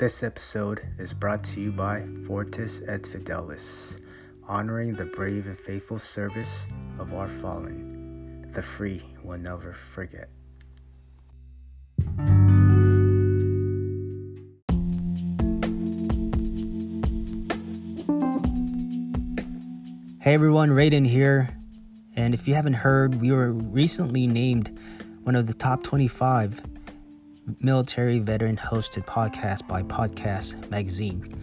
This episode is brought to you by Fortis et Fidelis, honoring the brave and faithful service of our fallen. The free will never forget. Hey everyone, Raiden here. And if you haven't heard, we were recently named one of the top 25 military veteran hosted podcast by Podcast Magazine.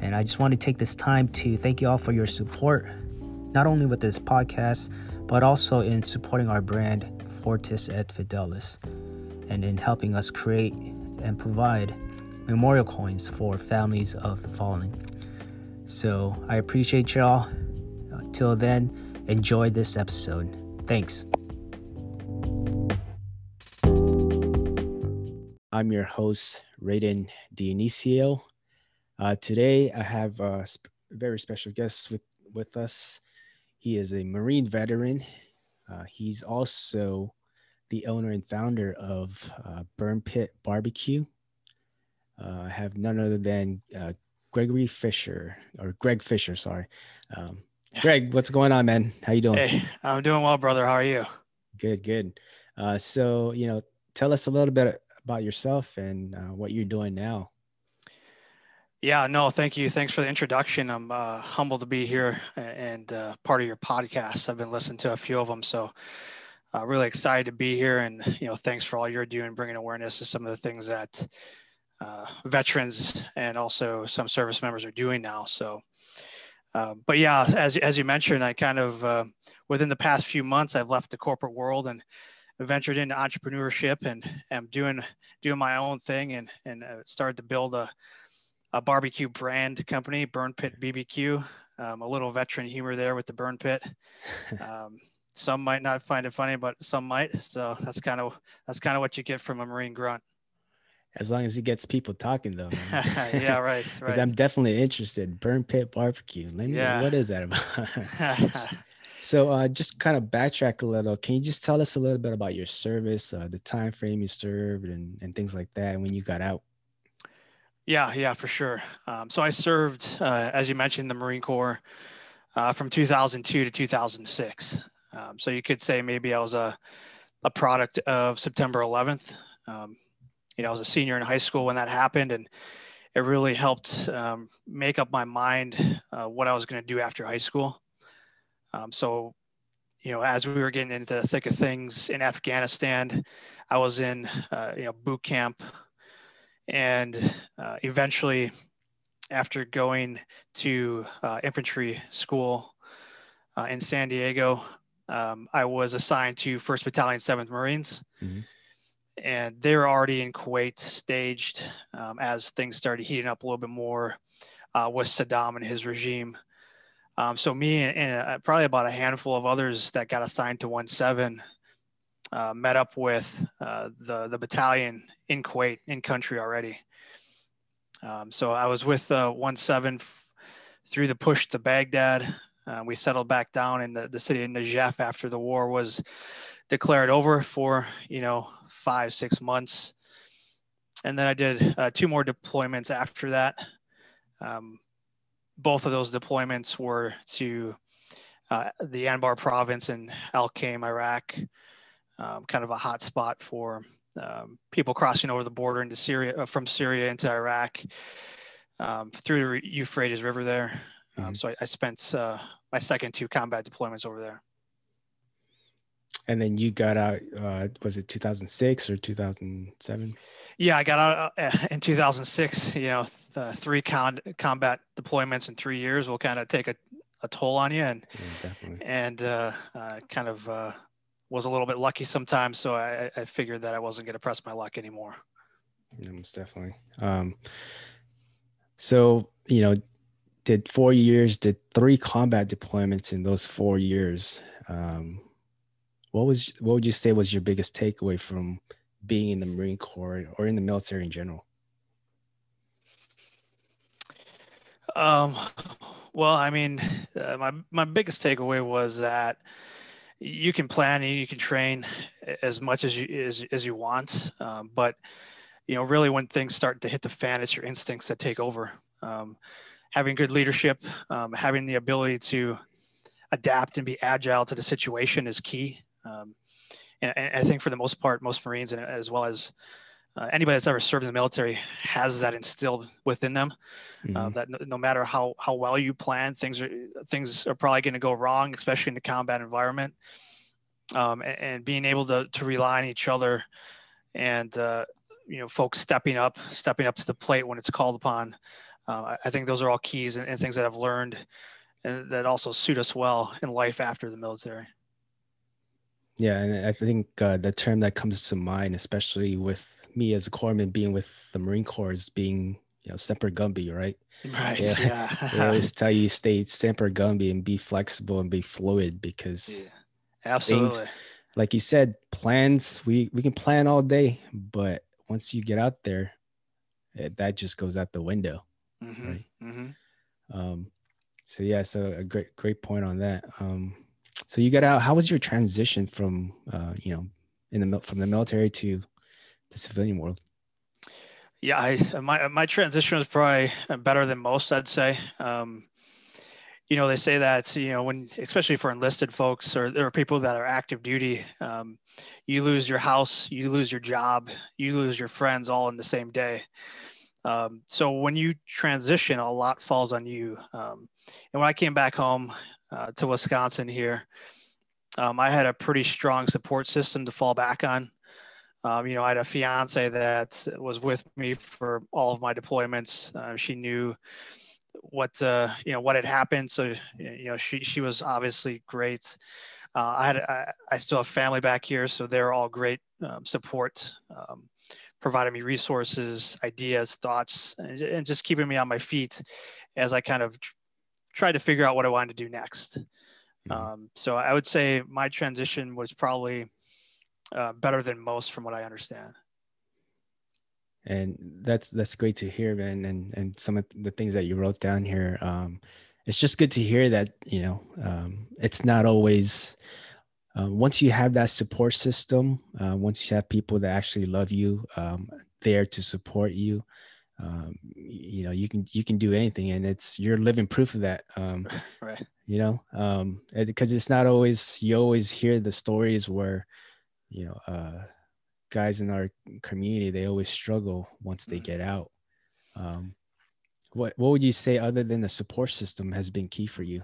And I just want to take this time to thank you all for your support, not only with this podcast, but also in supporting our brand, Fortis et Fidelis, and in helping us create and provide memorial coins for families of the fallen. So I appreciate y'all. Until then, enjoy this episode. Thanks. I'm your host, Raiden Dionisio. Uh, today, I have a sp- very special guest with, with us. He is a Marine veteran. Uh, he's also the owner and founder of uh, Burn Pit Barbecue. Uh, I have none other than uh, Gregory Fischer, or Greg Fischer, sorry. Um, Greg, what's going on, man? How you doing? Hey, I'm doing well, brother. How are you? Good, good. Uh, so, you know, tell us a little bit about yourself and uh, what you're doing now. Yeah, no, thank you. Thanks for the introduction. I'm uh, humbled to be here and uh, part of your podcast. I've been listening to a few of them, so uh, really excited to be here. And you know, thanks for all you're doing, bringing awareness to some of the things that uh, veterans and also some service members are doing now. So uh, but yeah, as, as you mentioned, I kind of, uh, within the past few months, I've left the corporate world and ventured into entrepreneurship and am doing, doing my own thing and, and uh, started to build a, a barbecue brand company, Burn Pit BBQ. Um, a little veteran humor there with the Burn Pit. Um, some might not find it funny, but some might. So that's kind of, that's kind of what you get from a Marine grunt as long as he gets people talking though. yeah, right. Because right. I'm definitely interested. Burn Pit Barbecue. Let me yeah. what is that about? So uh, just kind of backtrack a little. Can you just tell us a little bit about your service, uh, the time frame you served, and and things like that, when you got out? Yeah, yeah, for sure. Um, so I served, uh, as you mentioned, the Marine Corps uh, from 2002 to 2006. Um, so you could say maybe I was a a product of September 11th. Um, you know, I was a senior in high school when that happened, and it really helped um, make up my mind uh, what I was going to do after high school. Um, so, you know, as we were getting into the thick of things in Afghanistan, I was in, uh, you know, boot camp, and uh, eventually, after going to uh, infantry school uh, in San Diego, um, I was assigned to 1st Battalion, 7th Marines. Mm-hmm and they were already in Kuwait staged um, as things started heating up a little bit more uh, with Saddam and his regime. Um, so me and, and uh, probably about a handful of others that got assigned to 1-7 uh, met up with uh, the, the battalion in Kuwait in country already. Um, so I was with uh, 1-7 f- through the push to Baghdad. Uh, we settled back down in the, the city of Najaf after the war was declared over for, you know, five, six months. And then I did uh, two more deployments after that. Um, both of those deployments were to uh, the Anbar province in Al Qaim, Iraq, um, kind of a hot spot for um, people crossing over the border into Syria, uh, from Syria into Iraq, um, through the Euphrates River there. Um, mm-hmm. so I, I spent uh, my second two combat deployments over there and then you got out uh, was it 2006 or 2007 yeah i got out uh, in 2006 you know three con- combat deployments in three years will kind of take a, a toll on you. And yeah, and uh, uh, kind of uh, was a little bit lucky sometimes so i, I figured that i wasn't going to press my luck anymore. Yeah, most definitely. Um, so you know did four years did three combat deployments in those four years um, what was what would you say was your biggest takeaway from being in the Marine Corps or in the military in general? Um, well, I mean, uh, my my biggest takeaway was that you can plan and you can train as much as you as, as you want, um, but you know, really when things start to hit the fan, it's your instincts that take over. Um, having good leadership, um, having the ability to adapt and be agile to the situation is key. Um, and, and, I think for the most part, most Marines, and as well as uh, anybody that's ever served in the military, has that instilled within them. Uh, mm-hmm. Uh, that no, no, matter how how well you plan, things are things are probably going to go wrong, especially in the combat environment. Um, and, and, being able to to rely on each other, and uh, you know, folks stepping up, stepping up to the plate when it's called upon. Uh, I think those are all keys and, and things that I've learned and that also suit us well in life after the military. Yeah, and I think uh, the term that comes to mind, especially with me as a corpsman being with the Marine Corps, is being you know semper gumby, right? Right. Yeah. yeah. they always tell you stay semper gumby and be flexible and be fluid because yeah. absolutely, things, like you said, plans we we can plan all day, but once you get out there, it, that just goes out the window. Mm-hmm. Right. Mm-hmm. Um, so yeah, so a great great point on that. Um, so you got out. How was your transition from uh, you know in the from the military to the civilian world? Yeah, I my my transition was probably better than most. I'd say. Um, you know, they say that you know when, especially for enlisted folks or there are people that are active duty, um, you lose your house, you lose your job, you lose your friends all in the same day. Um, so when you transition, a lot falls on you. Um, and when I came back home uh, to Wisconsin here, um, I had a pretty strong support system to fall back on. Um, you know, I had a fiance that was with me for all of my deployments. Uh, she knew what uh, you know what had happened, so you know she she was obviously great. Uh, I had I, I, still have family back here, so they're all great um, support. Um, providing me resources, ideas, thoughts, and, and just keeping me on my feet as I kind of tried to figure out what I wanted to do next. Mm-hmm. Um, so I would say my transition was probably uh, better than most from what I understand. And that's that's great to hear, man. And and some of the things that you wrote down here, um, it's just good to hear that you know um, it's not always uh, once you have that support system, uh, once you have people that actually love you, um, there to support you, um, you know, you can you can do anything, and it's you're living proof of that. Um, right. You know, um, because it's not always you always hear the stories where, you know, uh, guys in our community they always struggle once they mm-hmm. get out. Um, what what would you say other than the support system has been key for you?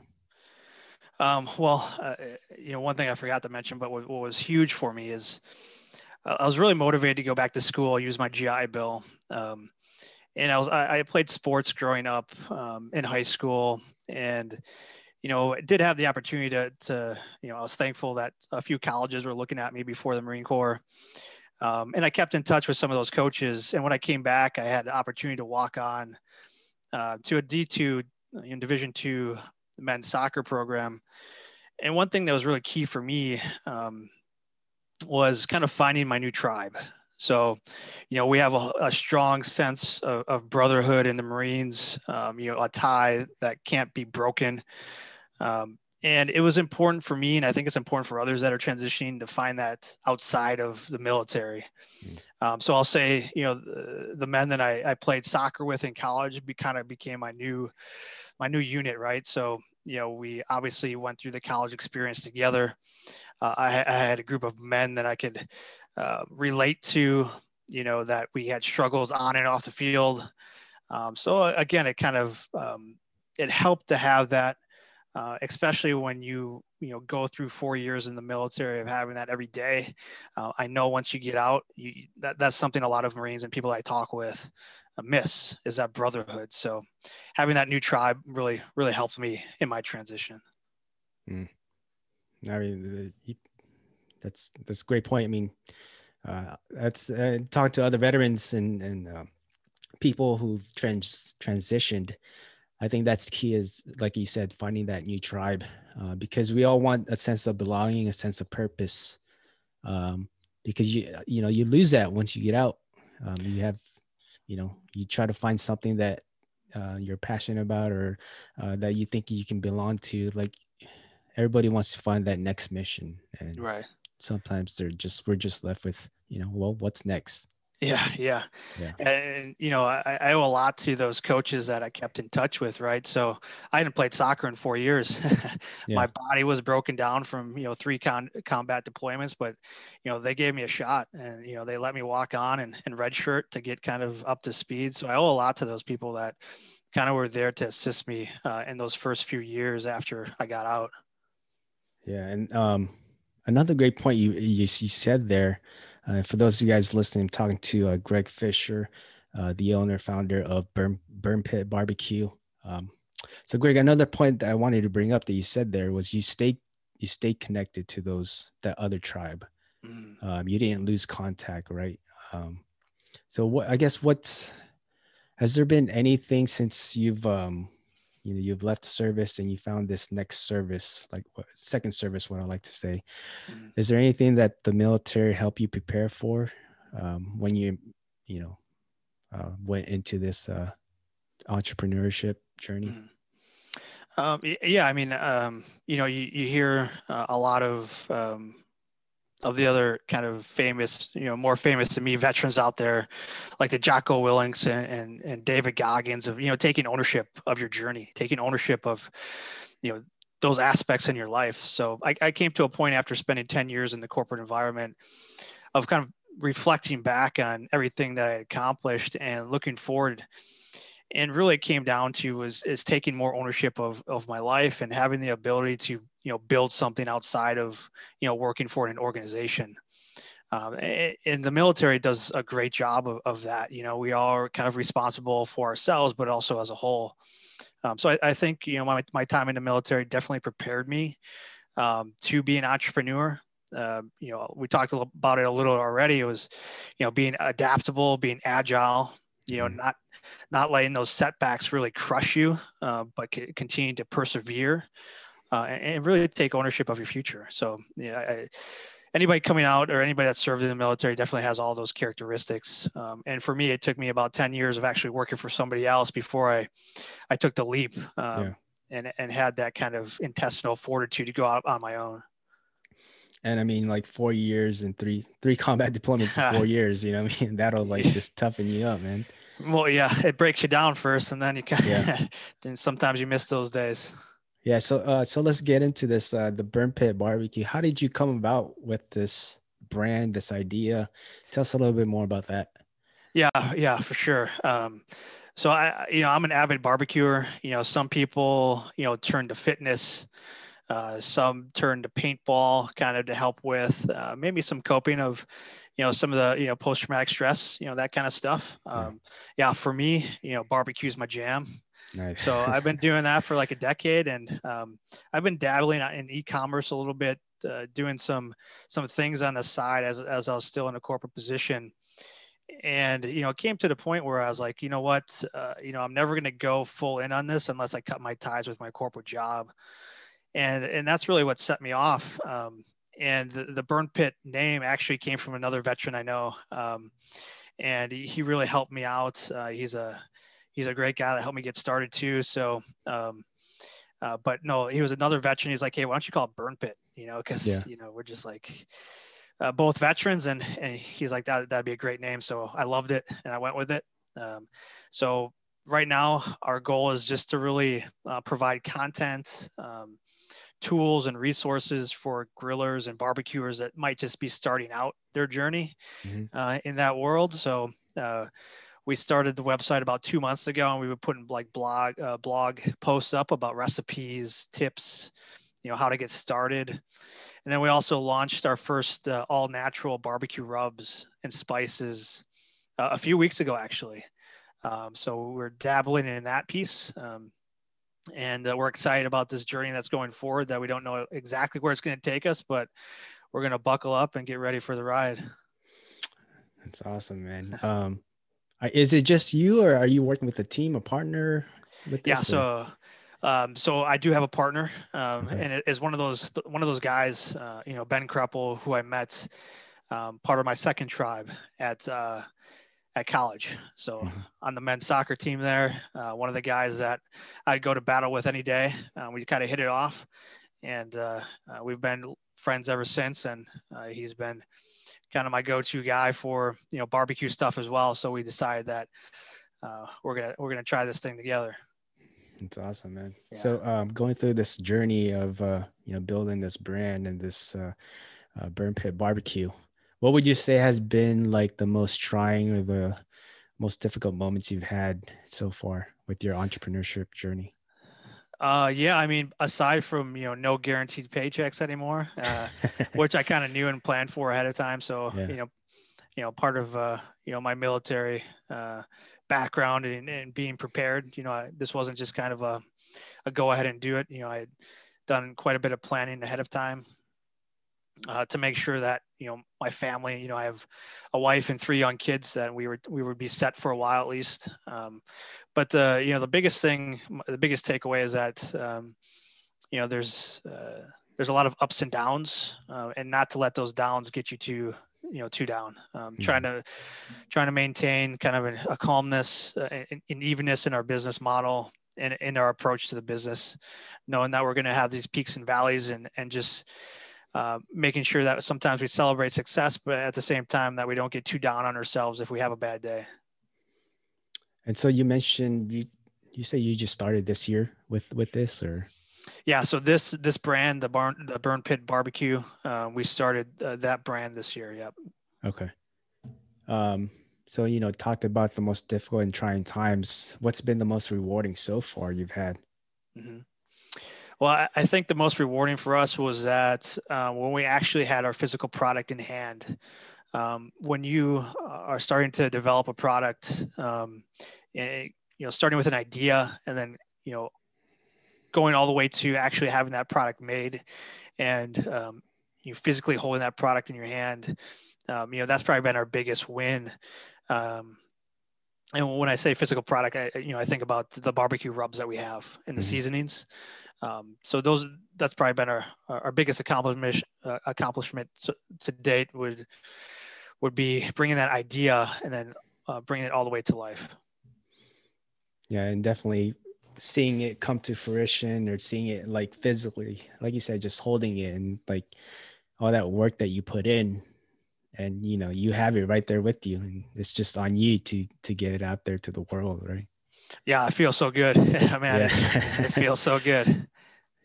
Um, well, uh, you know, one thing I forgot to mention, but what, what was huge for me is uh, I was really motivated to go back to school, use my GI Bill. Um, and I was I, I, played sports growing up um, in high school, and you know did have the opportunity to, to you know I was thankful that a few colleges were looking at me before the Marine Corps. Um, and I kept in touch with some of those coaches. And when I came back, I had the opportunity to walk on uh, to a D2 in Division two men's soccer program. And one thing that was really key for me um, was kind of finding my new tribe. So, you know, we have a, a strong sense of, of, brotherhood in the Marines, um, you know, a tie that can't be broken. Um, and it was important for me, and I think it's important for others that are transitioning to find that outside of the military. Mm. Um, so I'll say, you know, the, the men that I, I, played soccer with in college be, kind of became my new my new unit, right? So, you know, we obviously went through the college experience together. Uh, I, I, had a group of men that I could uh, relate to, you know, that we had struggles on and off the field. Um, so uh, again, it kind of um, it helped to have that, uh, especially when you you know go through four years in the military of having that every day. Uh, I know once you get out, you, that that's something a lot of Marines and people I talk with miss is that brotherhood. So having that new tribe really, really helped me in my transition. Mm. I mean, that's that's a great point. I mean, uh, that's uh, talk to other veterans and and uh, people who've trans transitioned. I think that's key is like you said, finding that new tribe uh, because we all want a sense of belonging, a sense of purpose. Um, because you you know you lose that once you get out. Um, you have you know you try to find something that uh, you're passionate about or uh, that you think you can belong to like everybody wants to find that next mission and right sometimes they're just we're just left with you know well what's next Yeah, yeah, yeah. And you know, I, I, owe a lot to those coaches that I kept in touch with, right? So I hadn't played soccer in four years. yeah. My body was broken down from you know three con- combat deployments, but you know they gave me a shot, and you know they let me walk on and, and redshirt to get kind of up to speed. So I owe a lot to those people that kind of were there to assist me uh, in those first few years after I got out. Yeah, and um, another great point you you, you said there uh, for those of you guys listening, I'm talking to uh, Greg Fischer, uh, the owner founder of Burn Burn Pit Barbecue. Um, so, Greg, another point that I wanted to bring up that you said there was you stay you stay connected to those that other tribe. Mm. Um, you didn't lose contact, right? Um, so, what I guess what's has there been anything since you've um, you know you've left service and you found this next service like what, second service what i like to say mm-hmm. is there anything that the military helped you prepare for um, when you you know uh, went into this uh, entrepreneurship journey mm-hmm. um, yeah i mean um, you know you, you hear uh, a lot of um, of the other kind of famous, you know, more famous to me veterans out there, like the Jocko Willinks and, and, and David Goggins of, you know, taking ownership of your journey, taking ownership of, you know, those aspects in your life. So I, I came to a point after spending 10 years in the corporate environment of kind of reflecting back on everything that I accomplished and looking forward and really it came down to was is taking more ownership of of my life and having the ability to you know build something outside of you know working for an organization. Um, and the military does a great job of, of that. You know we are kind of responsible for ourselves but also as a whole. Um, so I, I, think you know my, my time in the military definitely prepared me um, to be an entrepreneur. Uh, you know we talked about it a little already. It was you know being adaptable being agile you know mm-hmm. not not letting those setbacks really crush you, uh, but c- continue to persevere uh, and, and, really take ownership of your future. So, yeah, I, anybody coming out or anybody that served in the military definitely has all those characteristics. Um, and for me, it took me about 10 years of actually working for somebody else before I, I took the leap um, yeah. and, and had that kind of intestinal fortitude to go out on my own. And I mean, like four years and three three combat deployments in four years. You know, I mean, that'll like just toughen you up, man. Well, yeah, it breaks you down first, and then you can. Yeah. then sometimes you miss those days. Yeah. So, uh, so let's get into this. Uh, the Burn Pit Barbecue. How did you come about with this brand, this idea? Tell us a little bit more about that. Yeah, yeah, for sure. Um, so I, you know, I'm an avid barbecuer. You know, some people, you know, turn to fitness. Uh, some turn to paintball kind of to help with uh, maybe some coping of you know some of the you know post traumatic stress you know that kind of stuff. Um, yeah. yeah for me you know barbecue is my jam. Nice. so i've been doing that for like a decade and um, i've been dabbling in e-commerce a little bit uh, doing some some things on the side as, as i was still in a corporate position. And you know it came to the point where i was like you know what? Uh, you know i'm never going to go full in on this unless i cut my ties with my corporate job and and that's really what set me off um, and the, the burn pit name actually came from another veteran I know, um, and he, he, really helped me out. Uh, he's a he's a great guy that helped me get started too. So, um, uh, but no, he was another veteran. He's like, hey, why don't you call it burn pit? You know, because yeah. you know we're just like uh, both veterans, and and he's like that that'd be a great name. So I loved it, and I went with it. Um, so right now, our goal is just to really uh, provide content. Um, tools and resources for grillers and barbecuers that might just be starting out their journey mm-hmm. uh, in that world. So uh, we started the website about two months ago, and we were putting like blog uh, blog posts up about recipes, tips, you know how to get started. And then we also launched our first uh, all natural barbecue rubs and spices uh, a few weeks ago, actually. Um, so we're dabbling in that piece. Um, and uh, we're excited about this journey that's going forward that we don't know exactly where it's going to take us but we're going to buckle up and get ready for the ride. That's awesome man. Um is it just you or are you working with a team a partner with this, yeah so um, so I do have a partner, um, okay. and it is one of those one of those guys, uh, you know, Ben Kreppel, who I met, um, part of my second tribe at uh, at college. So mm-hmm. on the men's soccer team there, uh, one of the guys that I'd go to battle with any day. Uh, we kind of hit it off, and uh, uh we've been friends ever since. And uh, he's been kind of my go-to guy for you know barbecue stuff as well. So we decided that uh, we're gonna we're gonna try this thing together. It's awesome, man. Yeah. So um, going through this journey of uh, you know building this brand and this uh, uh, Burn Pit Barbecue, what would you say has been like the most trying or the most difficult moments you've had so far with your entrepreneurship journey? Uh, yeah, I mean, aside from you know no guaranteed paychecks anymore, uh, which I kind of knew and planned for ahead of time. So yeah. you know, you know, part of uh, you know my military uh, background and, and being prepared. You know, I, this wasn't just kind of a a go ahead and do it. You know, I had done quite a bit of planning ahead of time uh, to make sure that you know my family you know i have a wife and three young kids that we were we would be set for a while at least um, but the you know the biggest thing the biggest takeaway is that um, you know there's uh, there's a lot of ups and downs uh, and not to let those downs get you too you know too down um, mm-hmm. trying to trying to maintain kind of a, a calmness uh, and, and evenness in our business model and in our approach to the business knowing that we're going to have these peaks and valleys and and just uh, making sure that sometimes we celebrate success, but at the same time that we don't get too down on ourselves if we have a bad day. And so you mentioned you you say you just started this year with with this or? Yeah so this this brand the barn the burn pit barbecue uh, we started uh, that brand this year yep. Okay. Um so you know talked about the most difficult and trying times. What's been the most rewarding so far you've had? Mm-hmm. Well, I think the most rewarding for us was that uh, when we actually had our physical product in hand. Um, when you uh, are starting to develop a product, um, eh, you know, starting with an idea and then you know, going all the way to actually having that product made, and um, you physically holding that product in your hand, um, you know, that's probably been our biggest win. Um, and when I say physical product, I, you know, I think about the barbecue rubs that we have and the mm-hmm. seasonings. Um, so those that's probably been our our biggest accomplishment uh, accomplishment to, to, date would would be bringing that idea and then uh, bringing it all the way to life. Yeah, and definitely seeing it come to fruition or seeing it like physically, like you said, just holding it and like all that work that you put in and you know you have it right there with you and it's just on you to to get it out there to the world right yeah, I feel so good. man, yeah. it, it feels so good.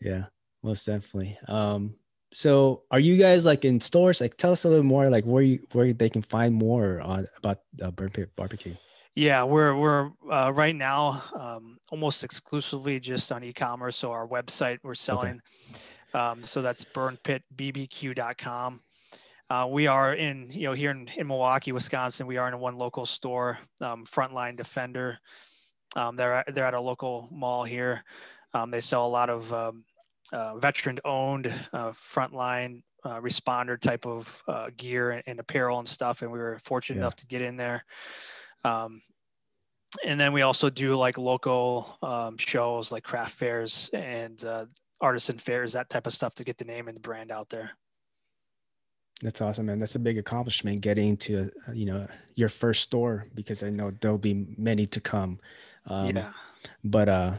Yeah, most definitely. Um, so are you guys like in stores? Like, tell us a little more, like where you where they can find more on about uh, Burn Pit Barbecue. Yeah, we're we're uh, right now um, almost exclusively just on e-commerce. So our website we're selling. Okay. Um, so that's burnpitbbq.com. Uh, we are in you know here in, in Milwaukee, Wisconsin. We are in one local store, um, Frontline Defender. Um, they're at, they're at a local mall here. Um, they sell a lot of um, uh, veteran-owned uh, frontline uh, responder type of uh, gear and, and, apparel and stuff. And we were fortunate yeah. enough to get in there. Um, and then we also do like local um, shows like craft fairs and uh, artisan fairs, that type of stuff to get the name and the brand out there. That's awesome, man. That's a big accomplishment getting to, uh, you know, your first store because I know there'll be many to come. Um, yeah. But uh,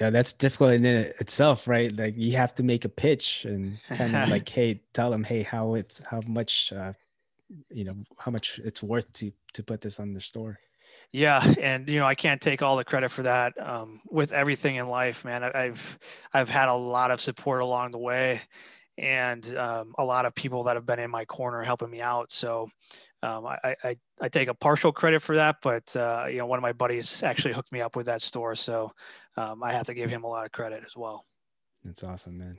yeah, that's difficult in it itself, right? Like you have to make a pitch and kind of like, hey, tell them, hey, how it's how much, uh, you know, how much it's worth to to put this on the store. Yeah, and you know, I can't take all the credit for that. Um, with everything in life, man, I've I've had a lot of support along the way, and um, a lot of people that have been in my corner helping me out. So um, I, I, I take a partial credit for that, but uh, you know, one of my buddies actually hooked me up with that store, so um, I have to give him a lot of credit as well. That's awesome, man.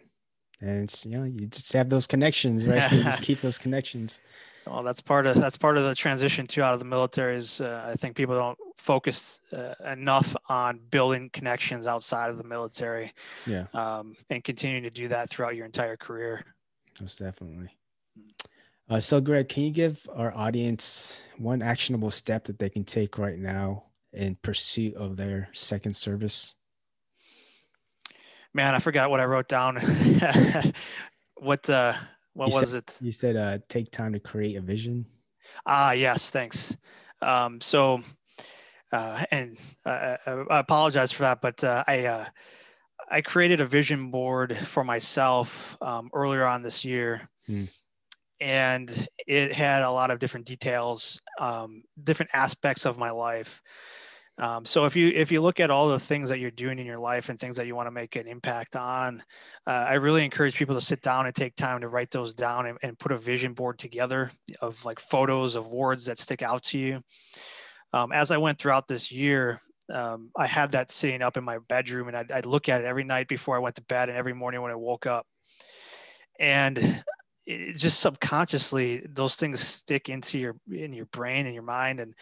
And it's you know, you just have those connections, right? you just keep those connections. Well, that's part of that's part of the transition too out of the military. Is uh, I think people don't focus uh, enough on building connections outside of the military. Yeah. Um, and continuing to do that throughout your entire career. Most definitely. Uh, so, Greg, can you give our audience one actionable step that they can take right now in pursuit of their second service? Man, I forgot what I wrote down. what uh, what you was said, it? You said uh, take time to create a vision. Ah, yes, thanks. Um, so, uh, and uh, I apologize for that, but uh, I uh, I created a vision board for myself um, earlier on this year. Hmm and it had a lot of different details, um, different aspects of my life. Um, so if you if you look at all the things that you're doing in your life and things that you want to make an impact on, uh, I really encourage people to sit down and take time to write those down and, and, put a vision board together of like photos of words that stick out to you. Um, as I went throughout this year, um, I had that sitting up in my bedroom, and I'd, I'd look at it every night before I went to bed and every morning when I woke up. And it just subconsciously, those things stick into your in your brain and your mind, and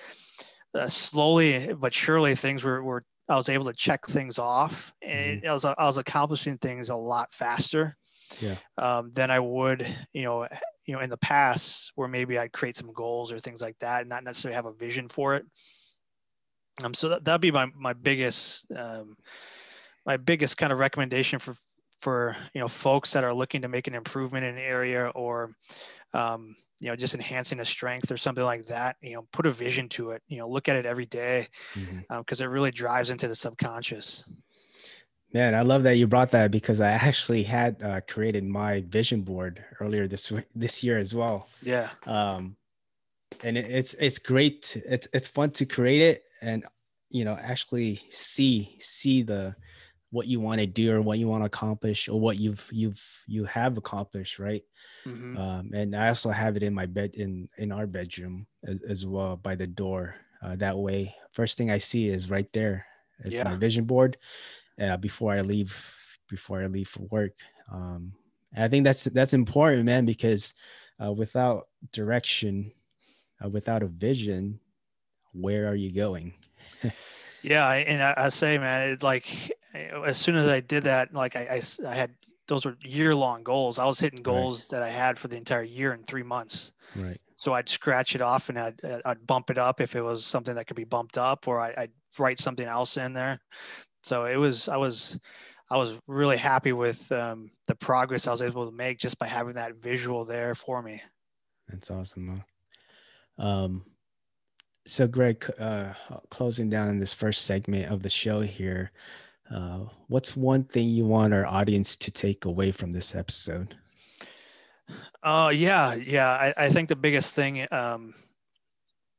uh, slowly but surely things were, were I was able to check things off and mm-hmm. I was I was accomplishing things a lot faster yeah. um, than I would you know you know in the past where maybe I'd create some goals or things like that and not necessarily have a vision for it um so that, that'd be my my biggest um, my biggest kind of recommendation for for you know folks that are looking to make an improvement in an area or um, you know just enhancing a strength or something like that you know put a vision to it you know look at it every day because mm-hmm. um, it really drives into the subconscious. Man i love that you brought that because i actually had uh, created my vision board earlier this this year as well. Yeah. Um and it, it's it's great it's it's fun to create it and you know actually see see the what you want to do or what you want to accomplish or what you've you've you have accomplished right? Mm-hmm. um, and i also have it in my bed in in our bedroom as, as well by the door uh, that way. First thing i see is right there. It's yeah. my vision board uh, before i leave before i leave for work. Um, i think that's that's important man because uh, without direction uh, without a vision where are you going? Yeah and I, I, say man it's like as soon as I did that, like I, I, I had those were year long goals. I was hitting goals right. that I had for the entire year in three months. Right. So I'd scratch it off and I'd, I'd bump it up if it was something that could be bumped up, or I, would write something else in there. So it was, I was, I was really happy with um, the progress I was able to make just by having that visual there for me. That's awesome. Um, so Greg, uh, closing down in this first segment of the show here, uh, what's one thing you want our audience to take away from this episode? Uh, yeah, yeah. I, I think the biggest thing um,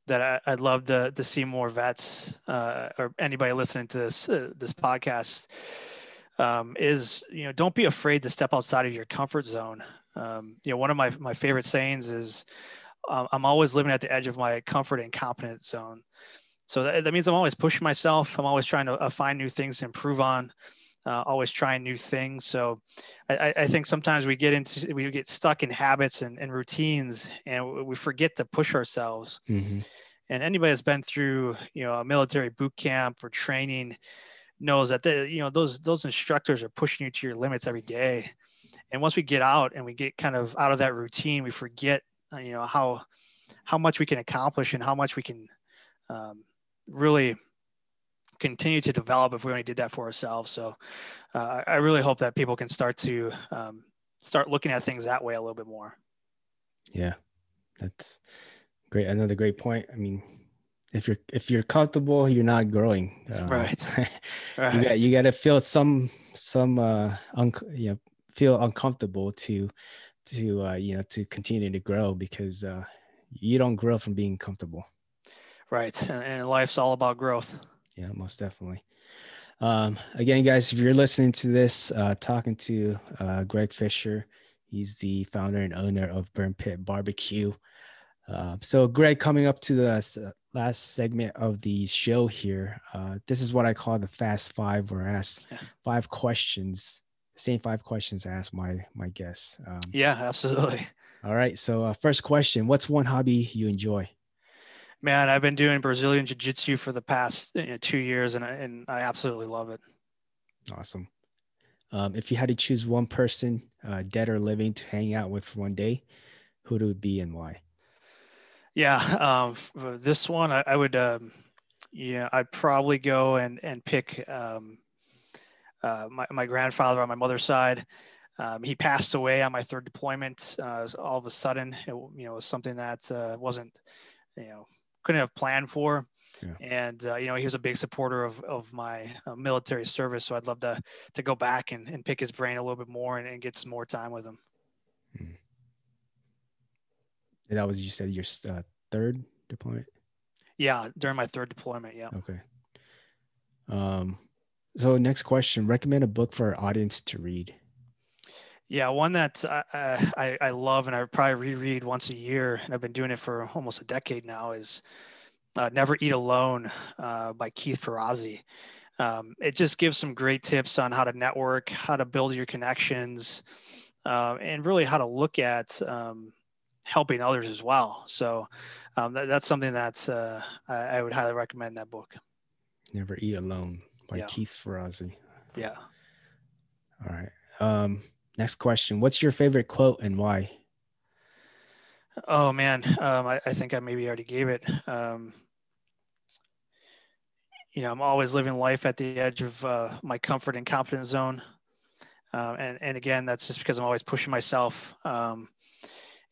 that I, would love to, to see more vets uh, or anybody listening to this uh, this podcast um, is you know don't be afraid to step outside of your comfort zone. Um, you know, one of my my favorite sayings is, uh, "I'm always living at the edge of my comfort and competence zone." So that, that means I'm always pushing myself. I'm always trying to uh, find new things to improve on. Uh, always trying new things. So I, I, think sometimes we get into we get stuck in habits and, and routines, and we forget to push ourselves. Mm-hmm. And anybody that's been through you know a military boot camp or training knows that the, you know those those instructors are pushing you to your limits every day. And once we get out and we get kind of out of that routine, we forget uh, you know how how much we can accomplish and how much we can um, really continue to develop if we only did that for ourselves. So uh, I really hope that people can start to um, start looking at things that way a little bit more. Yeah, that's great. Another great point. I mean, if you're if you're comfortable, you're not growing. Uh, right. right. You got you got to feel some some uh un- you know feel uncomfortable to to uh you know to continue to grow because uh you don't grow from being comfortable. Right. And, and life's all about growth. Yeah, most definitely. Um, again, guys, if you're listening to this, uh, talking to uh, Greg Fischer, he's the founder and owner of Burn Pit Barbecue. Uh, so, Greg, coming up to the last segment of the show here, uh, this is what I call the Fast Five, where I ask five questions, same five questions I ask my my guests. Um, yeah, absolutely. All right. So, uh, first question: What's one hobby you enjoy? Man, I've been doing Brazilian Jiu Jitsu for the past you know, two years, and I, and I absolutely love it. Awesome. Um, if you had to choose one person, uh, dead or living, to hang out with for one day, who would it be and why? Yeah, um, this one I, I would, um, yeah, I'd probably go and and pick um, uh, my my grandfather on my mother's side. Um, he passed away on my third deployment. Uh, all of a sudden, it, you know, was something that uh, wasn't, you know, couldn't have planned for. Yeah. And uh, you know, he was a big supporter of of my uh, military service, so I'd love to to go back and, and pick his brain a little bit more and, and get some more time with him. Hmm. And that was you said your uh, third deployment. Yeah, during my third deployment. Yeah. Okay. Um. So next question: Recommend a book for our audience to read. Yeah, one that I, I, I love and I probably reread once a year, and I've been doing it for almost a decade now. Is uh, Never Eat Alone uh, by Keith Ferrazzi. Um, it just gives some great tips on how to network, how to build your connections, uh, and really how to look at um, helping others as well. So um, that, that's something that uh, I, I, would highly recommend that book. Never Eat Alone by yeah. Keith Ferrazzi. Yeah. All right. Next question. What's your favorite quote and why? Oh man, um, I, I, think I maybe already gave it. Um, you know, I'm always living life at the edge of uh, my comfort and confidence zone. Uh, and, and again, that's just because I'm always pushing myself um,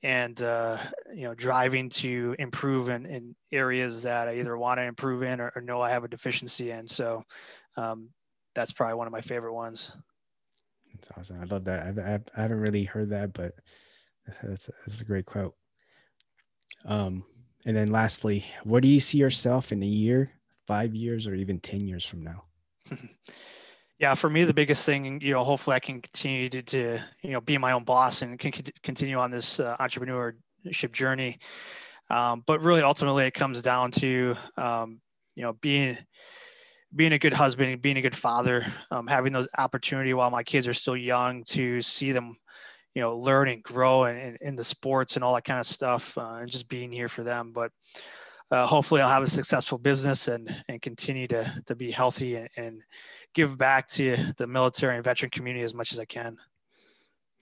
and, uh, you know, driving to improve in, in areas that I either want to improve in or, or know I have a deficiency in. So um, that's probably one of my favorite ones. That's awesome. I love that. I've, I've, I haven't really heard that, but that's, that's a great quote. Um, and then lastly, where do you see yourself in a year five years or even 10 years from now? yeah, for me, the biggest thing, you know, hopefully I can continue to, to you know, be my own boss and can continue on this uh, entrepreneurship journey. Um, but really, ultimately, it comes down to, um, you know, being being a good husband, being a good father, um, having those opportunity while my kids are still young to see them, you know, learn and grow in, in the sports and all that kind of stuff, uh, and just being here for them. But uh, hopefully I'll have a successful business and, and continue to, to be healthy and, and give back to the military and veteran community as much as I can.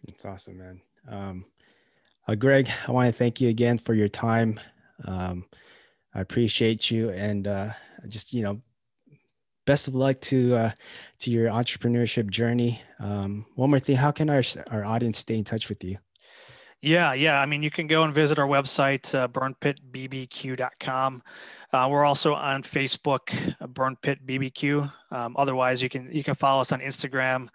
That's awesome, man. Um, uh, Greg, I want to thank you again for your time. Um, I appreciate you and uh, just, you know, best of luck to uh, to your entrepreneurship journey. Um, one more thing, how can our, our audience stay in touch with you? Yeah, yeah. I mean, you can go and visit our website, uh, burnpitbbq.com. Uh, we're also on Facebook, uh, Burn Pit BBQ. Um, otherwise, you can you can follow us on Instagram,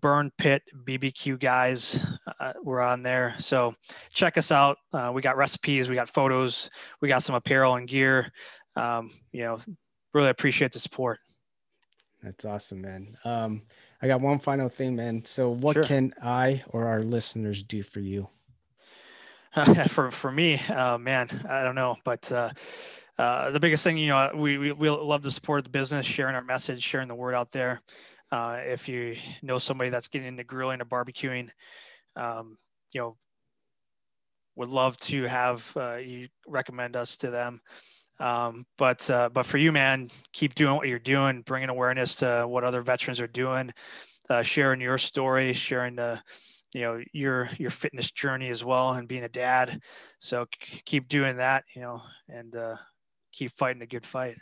Burn Pit BBQ guys. Uh, we're on there, so check us out. Uh, we got recipes, we got photos, we got some apparel and gear. Um, you know, really appreciate the support. That's awesome, man. Um, I got one final thing, man. So, what sure. can I or our listeners do for you? for for me, uh, man, I don't know, but uh, uh, the biggest thing, you know, we, we we love to support the business, sharing our message, sharing the word out there. Uh, if you know somebody that's getting into grilling or barbecuing, um, you know, would love to have uh, you recommend us to them. Um, but uh, but for you, man, keep doing what you're doing, bringing awareness to what other veterans are doing, uh, sharing your story, sharing the you know your your fitness journey as well, and being a dad. So c- keep doing that, you know, and uh, keep fighting a good fight.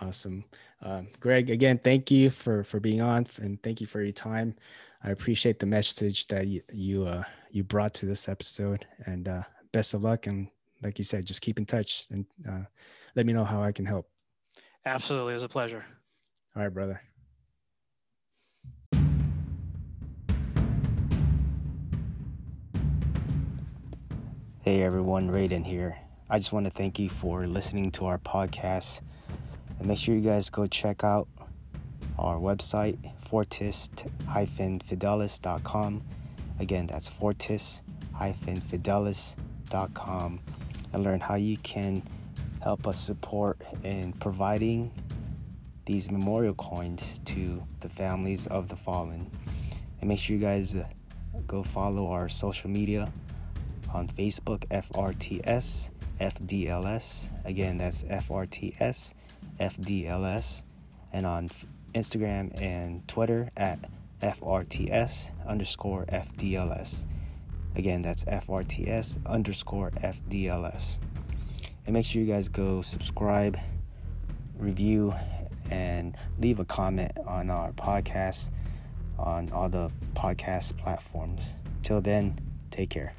Awesome, um, Greg. Again, thank you for for being on, and thank you for your time. I appreciate the message that you you uh, you brought to this episode, and uh, best of luck and like you said, just keep in touch and uh, let me know how I can help. Absolutely. It was a pleasure. All right, brother. Hey everyone, Raiden here. I just want to thank you for listening to our podcast. And make sure you guys go check out our website, fortis-fidelis.com. Again, that's fortis-fidelis.com and learn how you can help us support in providing these memorial coins to the families of the fallen. And make sure you guys uh, go follow our social media on Facebook, FRTS FDLS. Again, that's FRTS FDLS. And on Instagram and Twitter at FRTS underscore FDLS. Again, that's FRTS underscore FDLS. And make sure you guys go subscribe, review, and leave a comment on our podcast on all the podcast platforms. Till then, take care.